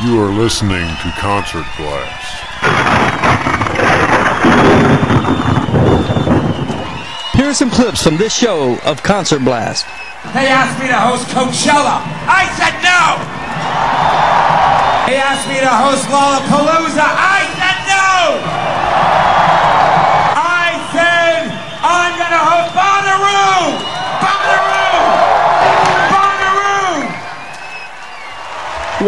You are listening to Concert Blast. Here are some clips from this show of Concert Blast. They asked me to host Coachella. I said no! They asked me to host Lollapalooza. I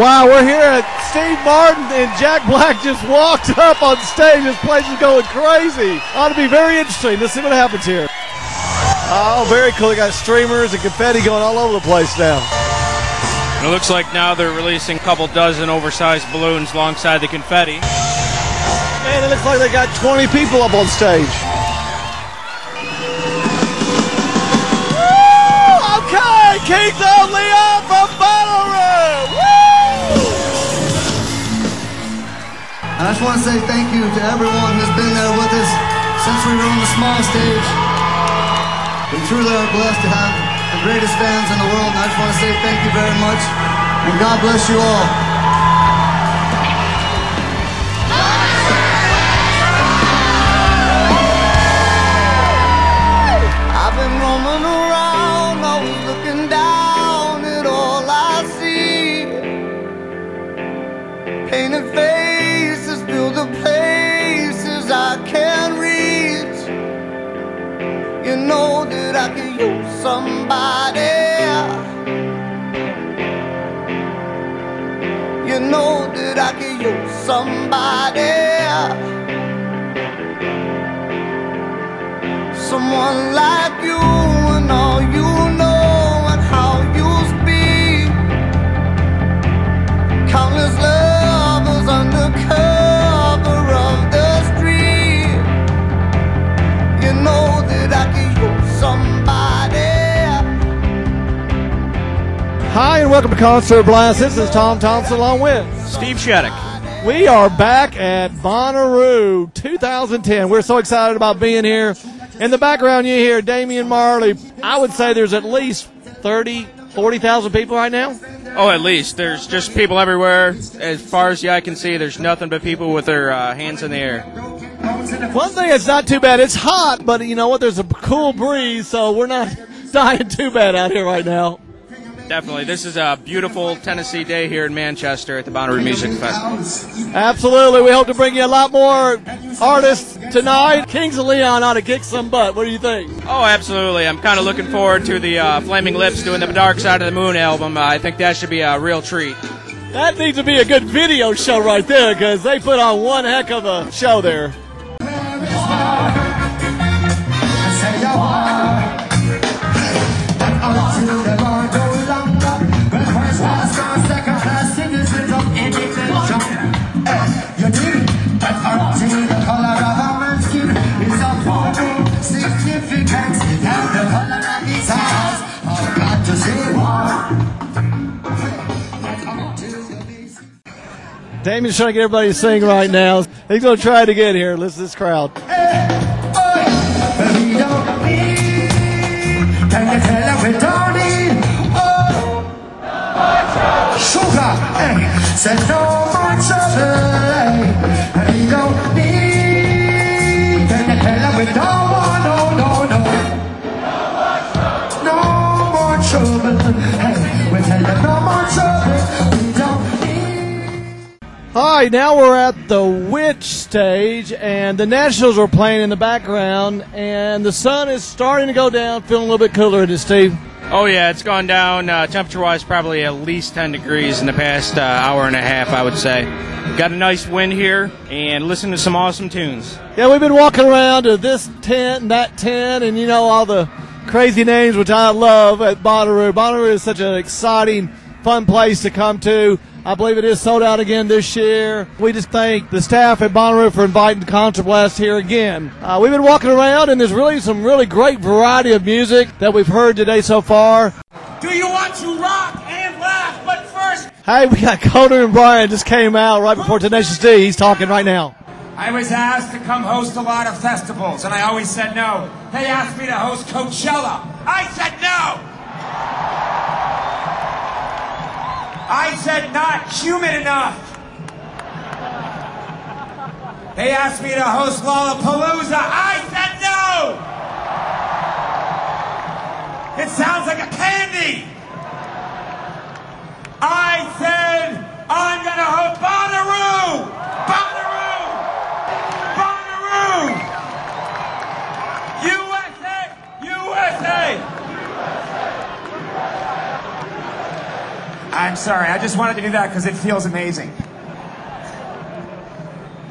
Wow, we're here at Steve Martin and Jack Black just walked up on stage. This place is going crazy. Ought to be very interesting. Let's see what happens here. Oh, very cool. They got streamers and confetti going all over the place now. It looks like now they're releasing a couple dozen oversized balloons alongside the confetti. Man, it looks like they got 20 people up on stage. Woo! Okay, Keith O'Leon I just want to say thank you to everyone who's been there with us since we were on the small stage. We truly are blessed to have the greatest fans in the world, and I just want to say thank you very much, and God bless you all. I could use somebody. You know that I could use somebody. Someone like you and all you know and how you speak. Countless lovers under cover of the street. You know that I could use somebody. Hi, and welcome to Concert Blast. This is Tom Thompson along with Steve Shattuck. We are back at Bonnaroo 2010. We're so excited about being here. In the background, you hear Damian Marley. I would say there's at least 30, 40,000 people right now. Oh, at least. There's just people everywhere. As far as the eye can see, there's nothing but people with their uh, hands in the air. One thing that's not too bad, it's hot, but you know what? There's a cool breeze, so we're not dying too bad out here right now. Definitely. This is a beautiful Tennessee day here in Manchester at the Bonnaroo Music Festival. Absolutely. We hope to bring you a lot more artists tonight. Kings of Leon ought to kick some butt. What do you think? Oh, absolutely. I'm kind of looking forward to the uh, Flaming Lips doing the Dark Side of the Moon album. Uh, I think that should be a real treat. That needs to be a good video show right there because they put on one heck of a show there. Damian's trying to get everybody to sing right now. He's going to try to get here. Listen to this crowd. Said no more trouble, right, now we're at the Which stage, and the Nationals are playing in the background, and the sun is starting to go down, feeling a little bit cooler, it, Steve? Oh, yeah, it's gone down uh, temperature wise probably at least 10 degrees in the past uh, hour and a half, I would say. Got a nice wind here and listen to some awesome tunes. Yeah, we've been walking around to this tent and that tent, and you know all the crazy names which I love at Bonnaroo. Bonnaroo is such an exciting, fun place to come to. I believe it is sold out again this year. We just thank the staff at Bonnaroo for inviting Concert Blast here again. Uh, we've been walking around, and there's really some really great variety of music that we've heard today so far. Do you want to rock and laugh? But first, Hey, we got Conan O'Brien just came out right before Tenacious D. He's talking right now. I was asked to come host a lot of festivals, and I always said no. They asked me to host Coachella. I said no. I said not human enough. They asked me to host Lollapalooza. I said no! It sounds like a candy! I said I'm gonna host! Bonnaroo! Bonnaroo! I'm sorry, I just wanted to do that because it feels amazing.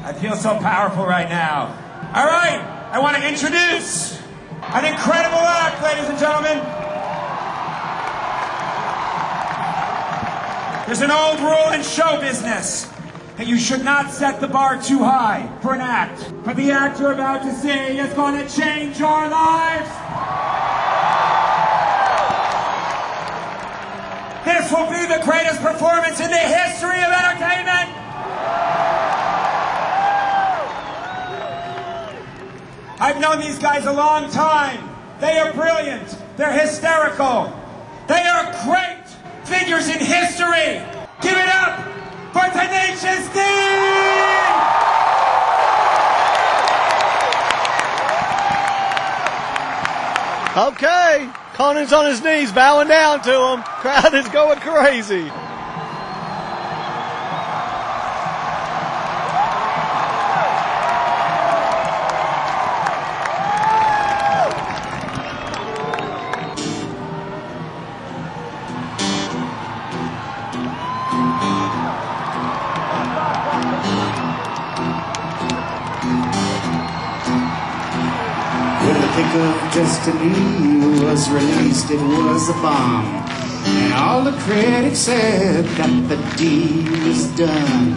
I feel so powerful right now. All right, I want to introduce an incredible act, ladies and gentlemen. There's an old rule in show business that you should not set the bar too high for an act. But the act you're about to see is going to change your lives. This will be the greatest performance in the history of entertainment. I've known these guys a long time. They are brilliant. They're hysterical. They are great figures in history. Give it up for Tenacious D! Okay. Conan's on his knees, bowing down to him. Crowd is going crazy. Destiny was released, it was a bomb. And all the critics said that the deed was done.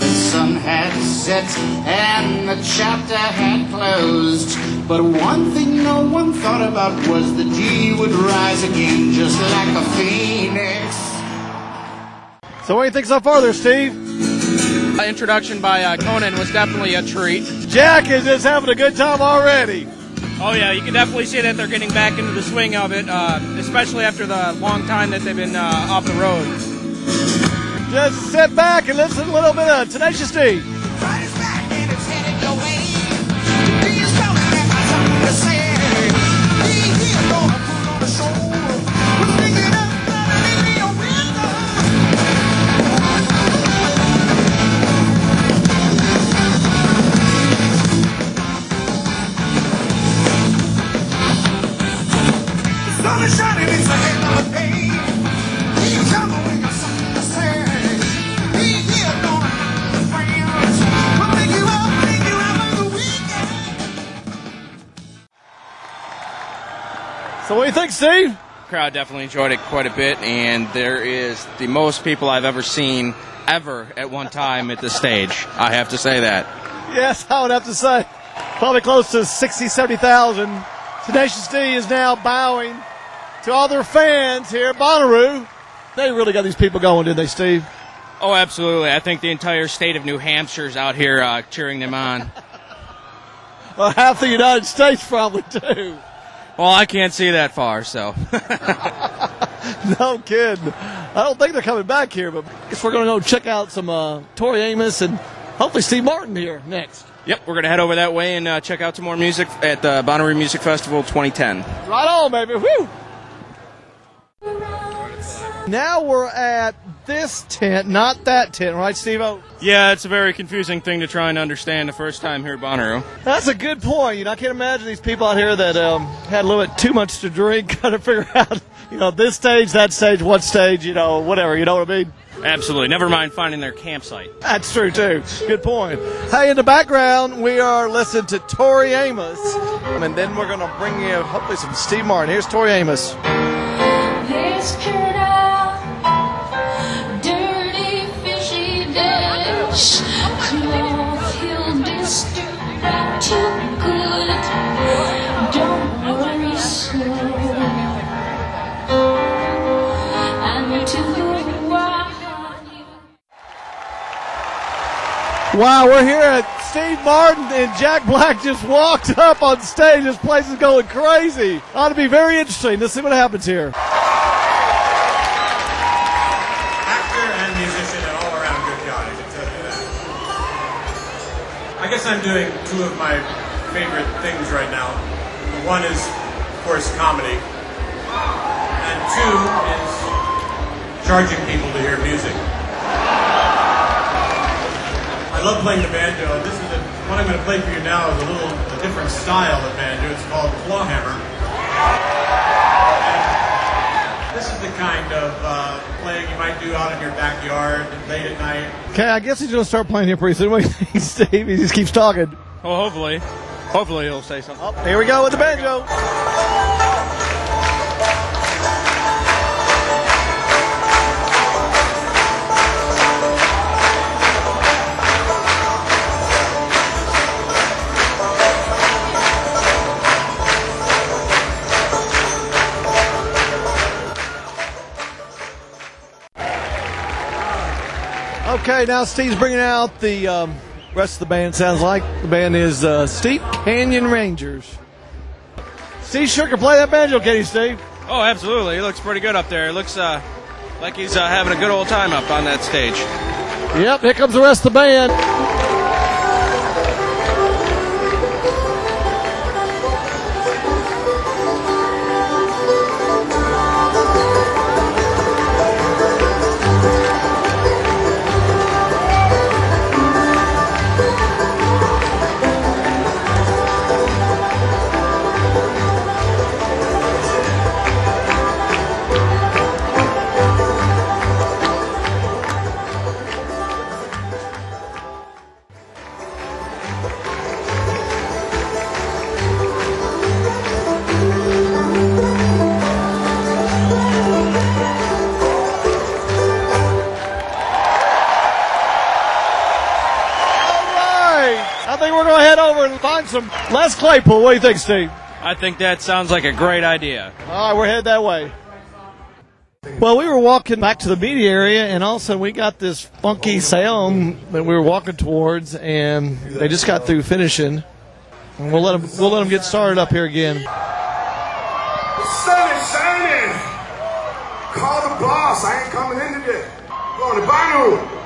The sun had set and the chapter had closed. But one thing no one thought about was the G would rise again just like a phoenix. So what do you think so far there, Steve? Uh, introduction by uh, Conan was definitely a treat. Jack is just having a good time already. Oh yeah, you can definitely see that they're getting back into the swing of it, uh, especially after the long time that they've been uh, off the road. Just sit back and listen a little bit of Tenacious D. think, Steve? Crowd definitely enjoyed it quite a bit, and there is the most people I've ever seen ever at one time at the stage. I have to say that. Yes, I would have to say. Probably close to 60, 70,000. Tenacious D is now bowing to all their fans here at Bonnaroo. They really got these people going, didn't they, Steve? Oh, absolutely. I think the entire state of New Hampshire is out here uh, cheering them on. Well, half the United States probably too. Well, I can't see that far, so. No kidding. I don't think they're coming back here, but I guess we're going to go check out some uh, Tori Amos and hopefully Steve Martin here next. Yep, we're going to head over that way and uh, check out some more music at the Bonnaroo Music Festival 2010. Right on, baby. Woo! Now we're at this tent, not that tent, right, Steve? Yeah, it's a very confusing thing to try and understand the first time here at Bonnaroo. That's a good point. You know, I can't imagine these people out here that um, had a little bit too much to drink, trying to figure out, you know, this stage, that stage, what stage, you know, whatever. You know what I mean? Absolutely. Never mind finding their campsite. That's true too. Good point. Hey, in the background, we are listening to Tori Amos, and then we're going to bring you hopefully some Steve Martin. Here's Tori Amos. Wow, we're here at Steve Martin, and Jack Black just walked up on stage. This place is going crazy. Ought to be very interesting. Let's see what happens here. I'm doing two of my favorite things right now. The one is, of course, comedy, and two is charging people to hear music. I love playing the banjo, and this is a, what I'm going to play for you now is a little a different style of banjo. It's called clawhammer. And this is the kind of uh, playing you might do out in your backyard late at night. Okay, I guess he's going to start playing here pretty soon. What do you think, Steve? He just keeps talking. Well, hopefully. Hopefully he'll say something. Here we go with the banjo. Okay, now Steve's bringing out the um, rest of the band. Sounds like the band is uh, Steep Canyon Rangers. Steve sure can play that banjo, can he, Steve? Oh, absolutely. He looks pretty good up there. He looks uh, like he's uh, having a good old time up on that stage. Yep, here comes the rest of the band. Over and find some Les Claypool. What do you think, Steve? I think that sounds like a great idea. All right, we're headed that way. Well, we were walking back to the media area, and all of a sudden we got this funky sound that we were walking towards, and they just got through finishing. And we'll let them, we'll let them get started up here again. The sun is shining. Call the boss. I ain't coming in today. Going to Bonnaroo.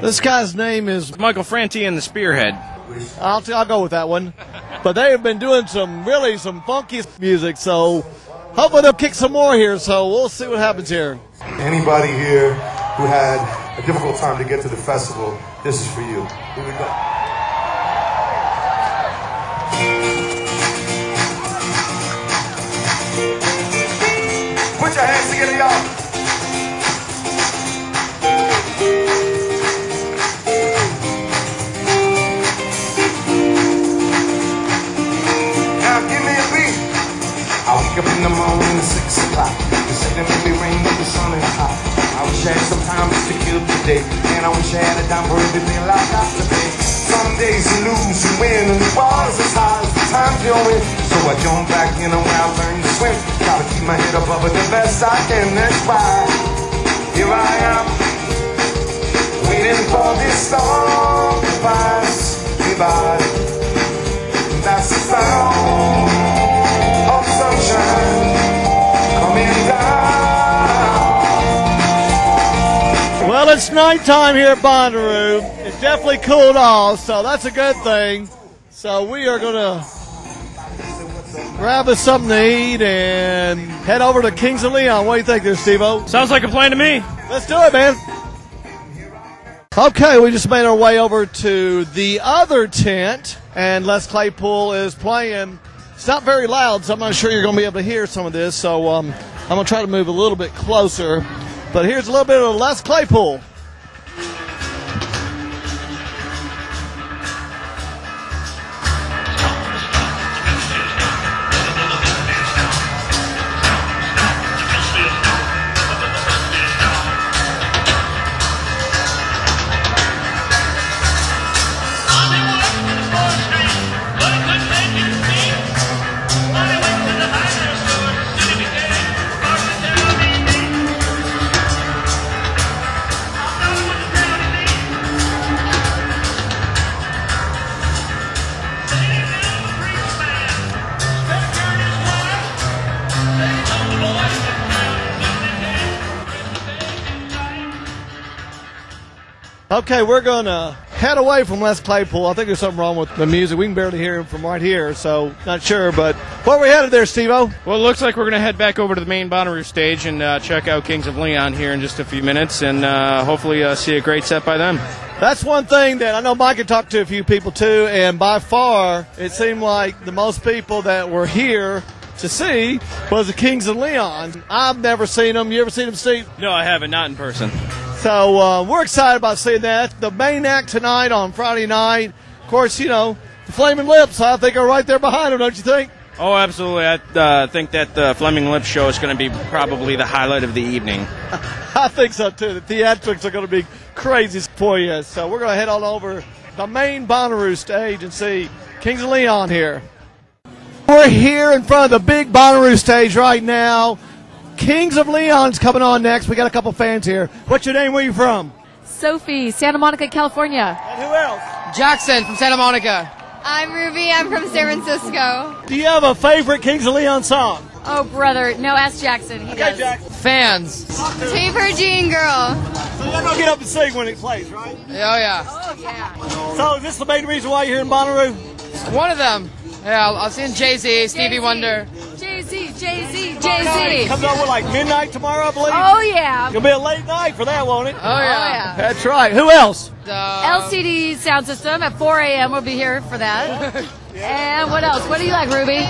This guy's name is Michael Franti and the Spearhead. I'll, I'll go with that one. But they have been doing some really some funky music, so hopefully they'll kick some more here. So we'll see what happens here. Anybody here who had a difficult time to get to the festival, this is for you. Here we go. Put your hands together, y'all. Wish I had some time just to kill today. And I wish I had a dime for everything like I got today. Some days you lose, you win, and the water's as high as the time you're in. So I jump back in and where I learned to swim. Gotta keep my head above it the best I can. That's why here I am, waiting for this storm to pass me by. That's the sound it's nighttime here at Bonnaroo. It's definitely cooled off, so that's a good thing. So we are going to grab us something to eat and head over to Kings of Leon. What do you think there, Steve-O? Sounds like a plan to me. Let's do it, man. Okay, we just made our way over to the other tent, and Les Claypool is playing. It's not very loud, so I'm not sure you're going to be able to hear some of this. So um, I'm going to try to move a little bit closer. But here's a little bit of Les Claypool. Okay, we're going to head away from Les Claypool. I think there's something wrong with the music. We can barely hear him from right here, so not sure. But where are we headed there, Steve Well, it looks like we're going to head back over to the main Bonnaroo stage and uh, check out Kings of Leon here in just a few minutes and uh, hopefully uh, see a great set by them. That's one thing that I know Mike had talked to a few people too, and by far, it seemed like the most people that were here to see was the Kings of Leon. I've never seen them. You ever seen them, Steve? No, I haven't, not in person. So uh, we're excited about seeing that. The main act tonight on Friday night. Of course, you know, the Flaming Lips, I think, are right there behind them, don't you think? Oh, absolutely. I uh, think that the Flaming Lips show is going to be probably the highlight of the evening. I think so too. The theatrics are going to be crazy for you. So we're going to head on over the main Bonnaroo stage and see Kings of Leon here. We're here in front of the big Bonnaroo stage right now. Kings of Leon's coming on next. We got a couple fans here. What's your name? Where you from? Sophie, Santa Monica, California. And who else? Jackson from Santa Monica. I'm Ruby. I'm from San Francisco. Do you have a favorite Kings of Leon song? Oh, brother. No, ask Jackson. He does. Jackson. Fans. Taper Jean Girl. So you're going to get up and sing when it plays, right? Oh, yeah. Oh, yeah. So is this the main reason why you're here in Bonnaroo? One of them. Yeah, I've seen Jay Z, Stevie Jay-Z. Wonder. Jay Z, Jay Z, Jay Z. comes on with like midnight tomorrow, I believe. Oh, yeah. It'll be a late night for that, won't it? Oh, yeah. Oh, That's right. Who else? The- um, LCD sound system at 4 a.m. We'll be here for that. and what else? What do you like, Ruby?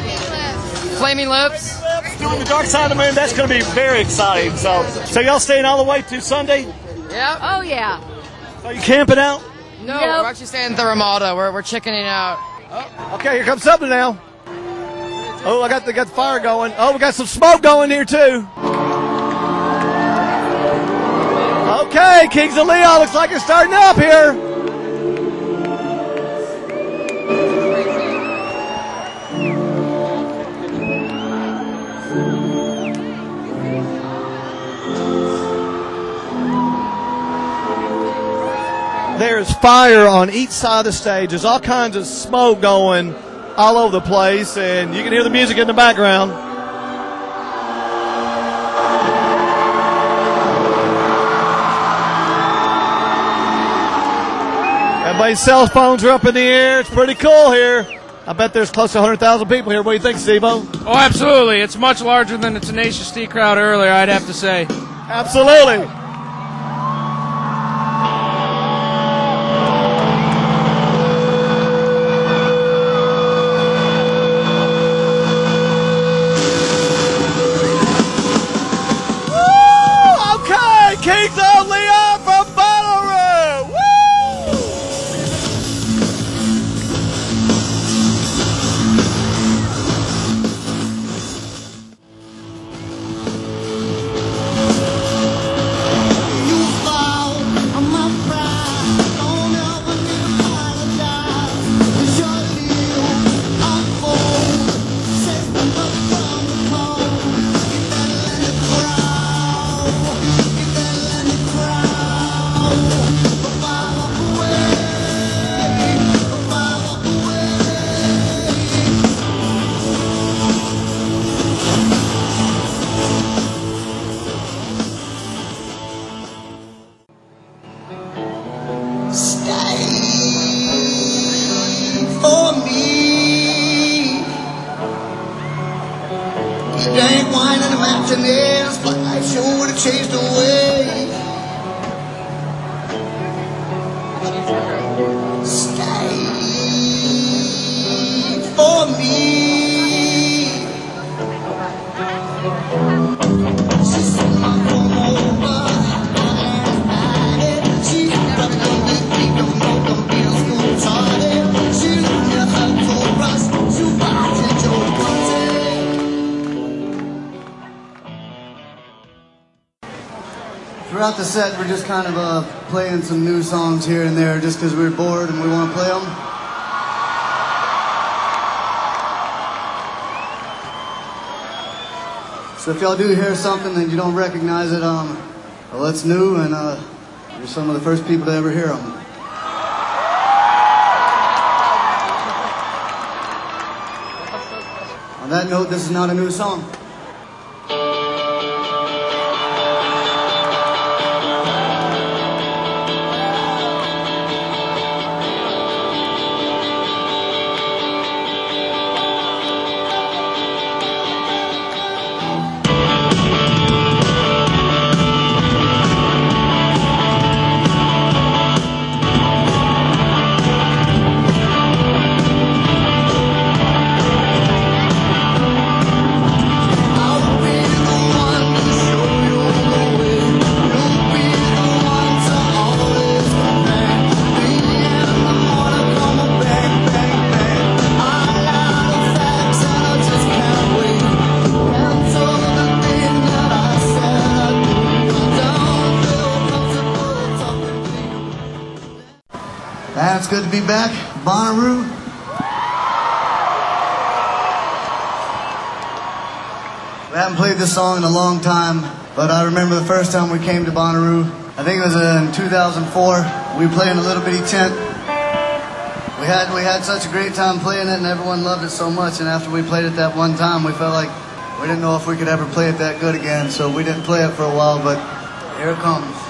Flaming Lips. Flaming Lips. Doing the Dark Side of the Moon. That's going to be very exciting. So, so y'all staying all the way to Sunday? Yep. Oh, yeah. Are you camping out? No, Nope. we're actually staying at the Ramada. We're, we're chickening out. Oh. Okay, here comes something now. Oh, I got the got the fire going. Oh, we got some smoke going here too. Okay, Kings of Leon looks like it's starting up here. There's fire on each side of the stage. There's all kinds of smoke going all over the place, and you can hear the music in the background. Everybody's cell phones are up in the air. It's pretty cool here. I bet there's close to 100,000 people here. What do you think, Steve Oh, absolutely. It's much larger than the Tenacious D crowd earlier, I'd have to say. Absolutely. Throughout the set, we're just kind of uh, playing some new songs here and there just because we're bored and we want to play them. So if y'all do hear something and you don't recognize it, um, well, it's new and uh, you're some of the first people to ever hear them. On that note, this is not a new song. Bonnaroo. We haven't played this song in a long time, but I remember the first time we came to Bonnaroo. I think it was in 2004. We played in a little bitty tent. We had we had such a great time playing it, and everyone loved it so much. And after we played it that one time, we felt like we didn't know if we could ever play it that good again. So we didn't play it for a while, but here it comes.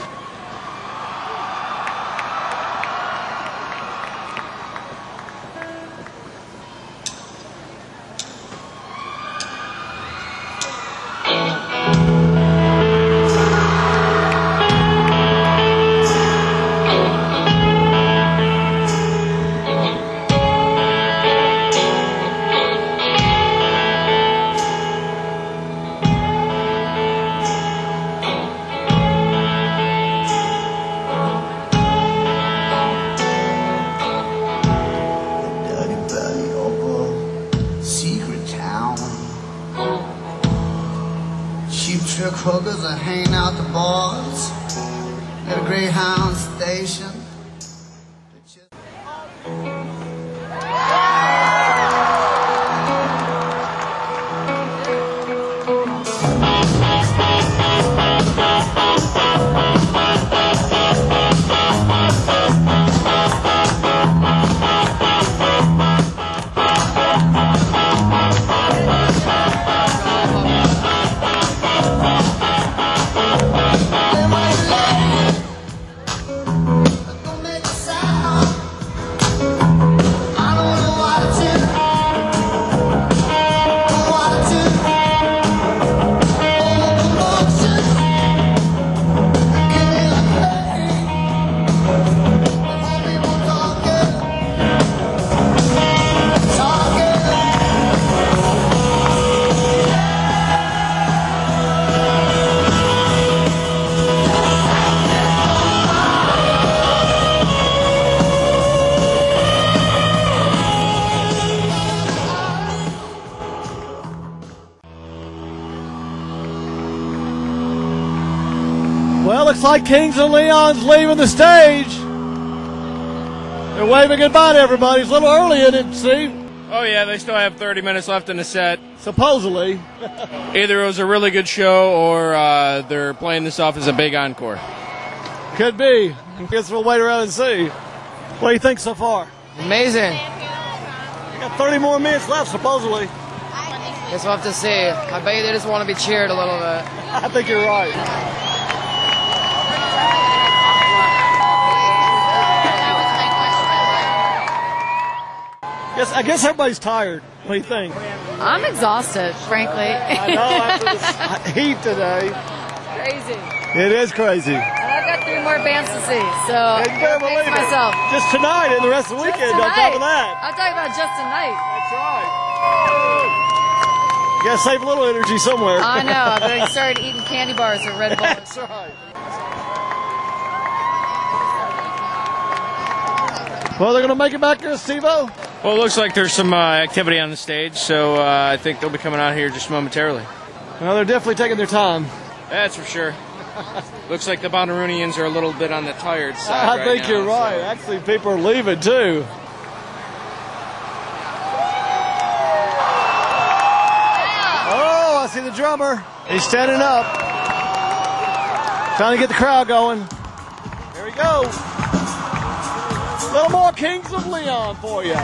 Like Kings of Leon's leaving the stage. They're waving goodbye to everybody. It's a little early in it, Steve. Oh yeah, they still have 30 minutes left in the set. Supposedly. Either it was a really good show or uh, they're playing this off as a big encore. Could be. I guess we'll wait around and see. What do you think so far? Amazing. You got 30 more minutes left, supposedly. Guess we'll have to see. I bet you they just want to be cheered a little bit. I think you're right. I guess everybody's tired. What do you think? I'm exhausted, frankly. I know after this heat today. Crazy. It is crazy. And I've got three more bands to see, so better thanks believe it. myself. Just tonight and the rest of the weekend on top of that. I'm talking about just tonight. That's right. You gotta save a little energy somewhere. I know. I've already started eating candy bars or Red Bull. That's right. Well, they're gonna make it back here, Steve-O? Well, it looks like there's some uh, activity on the stage, so uh, I think they'll be coming out here just momentarily. Well, they're definitely taking their time. That's for sure. looks like the Bondaroonians are a little bit on the tired side. I right think now, you're so- right. Actually, people are leaving too. Oh, I see the drummer. He's standing up. Trying to get the crowd going. Here we go. A little more Kings of Leon for you.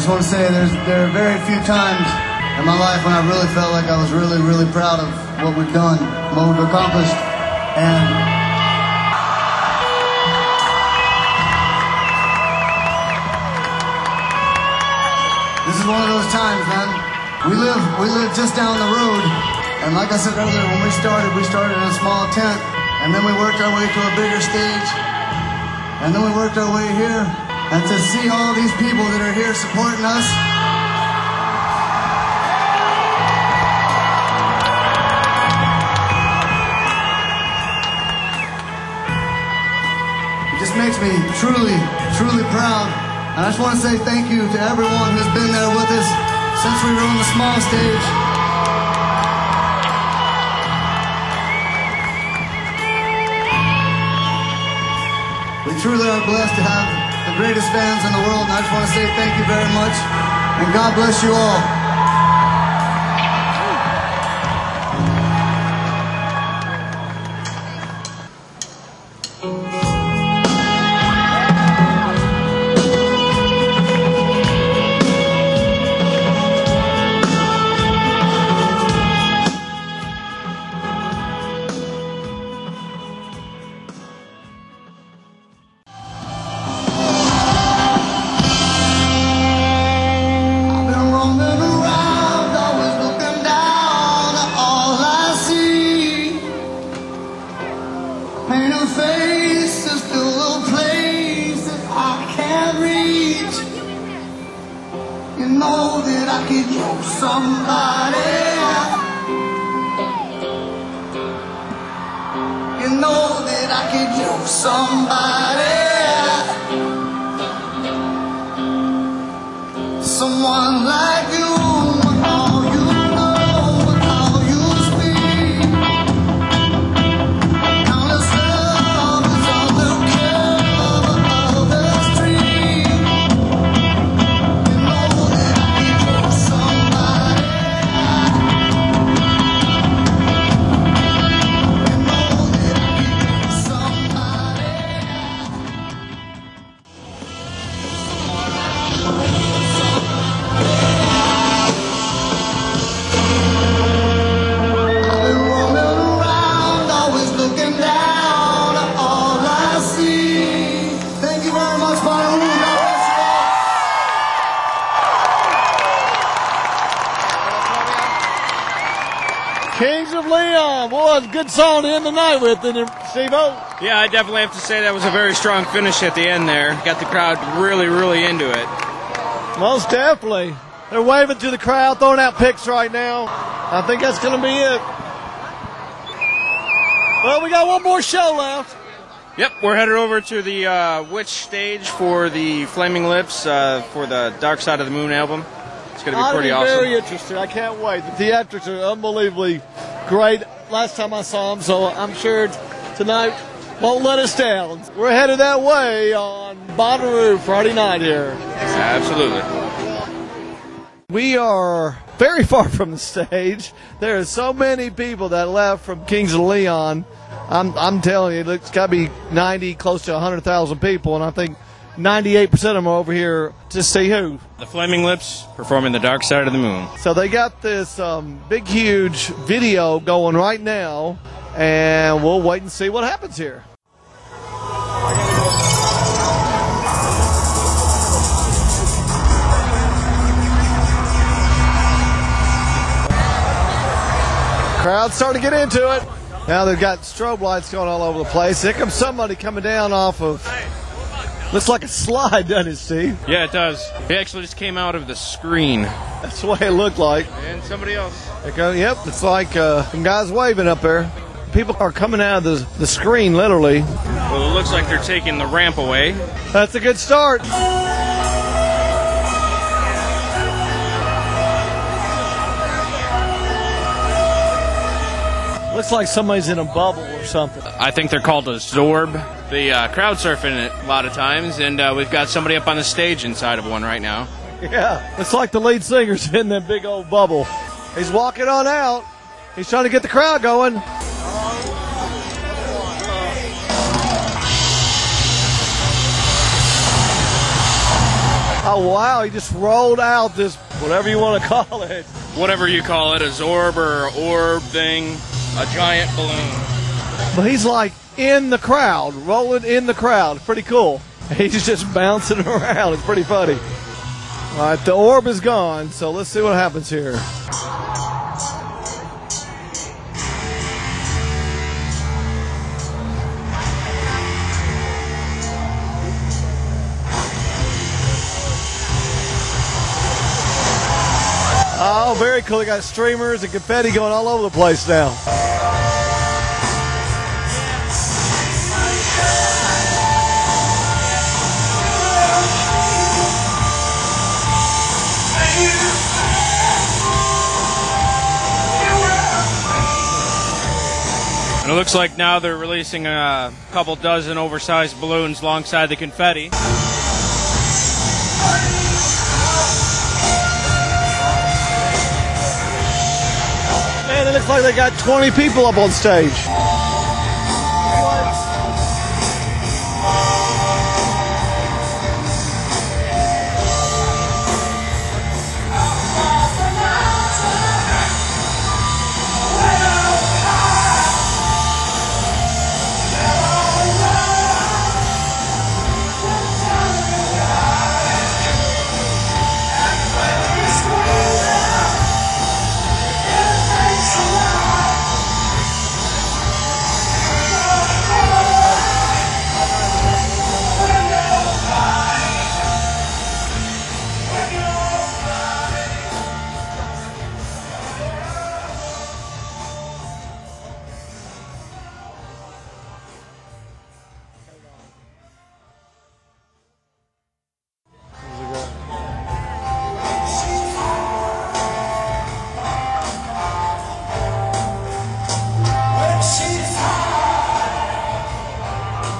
Just want to say there's there are very few times in my life when I really felt like I was really, really proud of what we've done, what we've accomplished, and this is one of those times, man. We live, we live just down the road, and like I said earlier, when we started, we started in a small tent, and then we worked our way to a bigger stage, and then we worked our way here, and to see all these people that are here supporting us. It just makes me truly, truly proud. And I just want to say thank you to everyone who's been there with us since we were on the small stage. We truly are blessed to have greatest fans in the world, and I just want to say thank you very much, and God bless you all. Reach. You know that I could use somebody. You know that I could use somebody. Someone like Kings of Leon. Boy, it's a good song to end the night with, isn't it, Steve Yeah, I definitely have to say that was a very strong finish at the end there. Got the crowd really, really into it. Most definitely. They're waving to the crowd, throwing out picks right now. I think that's going to be it. Well, we got one more show left. Yep, we're headed over to the uh, Which stage for the Flaming Lips uh, for the Dark Side of the Moon album. It's going to be Ought pretty be awesome. Very interesting. I can't wait. The theatrics are unbelievably great. Last time I saw them, so I'm sure tonight won't let us down. We're headed that way on Bonnaroo Friday night here. Absolutely. We are very far from the stage. There are so many people that left from Kings of Leon. I'm, I'm telling you, it's got to be 90, close to 100,000 people, and I think 98% of them are over here to see who. The Flaming Lips performing the Dark Side of the Moon. So they got this um, big, huge video going right now, and we'll wait and see what happens here. Crowd's starting to get into it. Now they've got strobe lights going all over the place. Here comes somebody coming down off of. Looks like a slide, doesn't it, Steve? Yeah, it does. It actually just came out of the screen. That's what it looked like. And somebody else. There go. Yep, it's like uh, some guys waving up there. People are coming out of the, the screen, literally. Well, it looks like they're taking the ramp away. That's a good start. Looks like somebody's in a bubble or something. I think they're called a Zorb the uh, crowd surfing a lot of times, and uh, we've got somebody up on the stage inside of one right now. Yeah, it's like the lead singer's in that big old bubble. He's walking on out. He's trying to get the crowd going. Oh wow! He just rolled out this whatever you want to call it. Whatever you call it, a zorb or orb thing, a giant balloon. But he's like in the crowd, rolling in the crowd. Pretty cool. He's just bouncing around. It's pretty funny. All right, the orb is gone, so let's see what happens here. Oh, very cool. They got streamers and confetti going all over the place now. And it looks like now they're releasing a couple dozen oversized balloons alongside the confetti. Man, it looks like they got 20 people up on stage.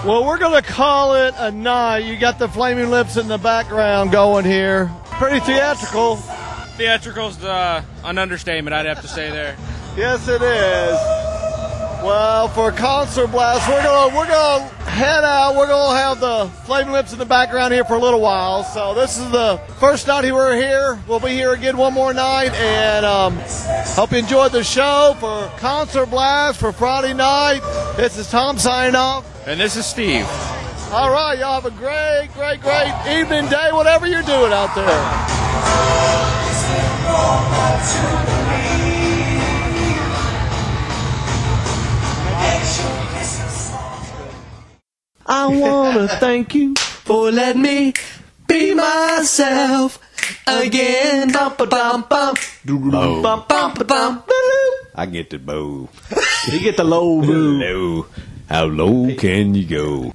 Well, we're going to call it a night. You got the flaming lips in the background going here. Pretty theatrical. Theatrical's uh, an understatement, I'd have to say there. Yes, it is. Well, for concert blast, we're gonna we're gonna head out. We're gonna have the flaming lips in the background here for a little while. So this is the first night we're here. We'll be here again one more night, and um, hope you enjoyed the show for concert blast for Friday night. This is Tom signing off. And this is Steve. All right, y'all have a great, great, great evening, day, whatever you're doing out there. I wanna thank you for letting me be myself again. Bum ba dum bum. Bow. Bum bum ba dum. I get the bow. You get the low Low. How low can you go?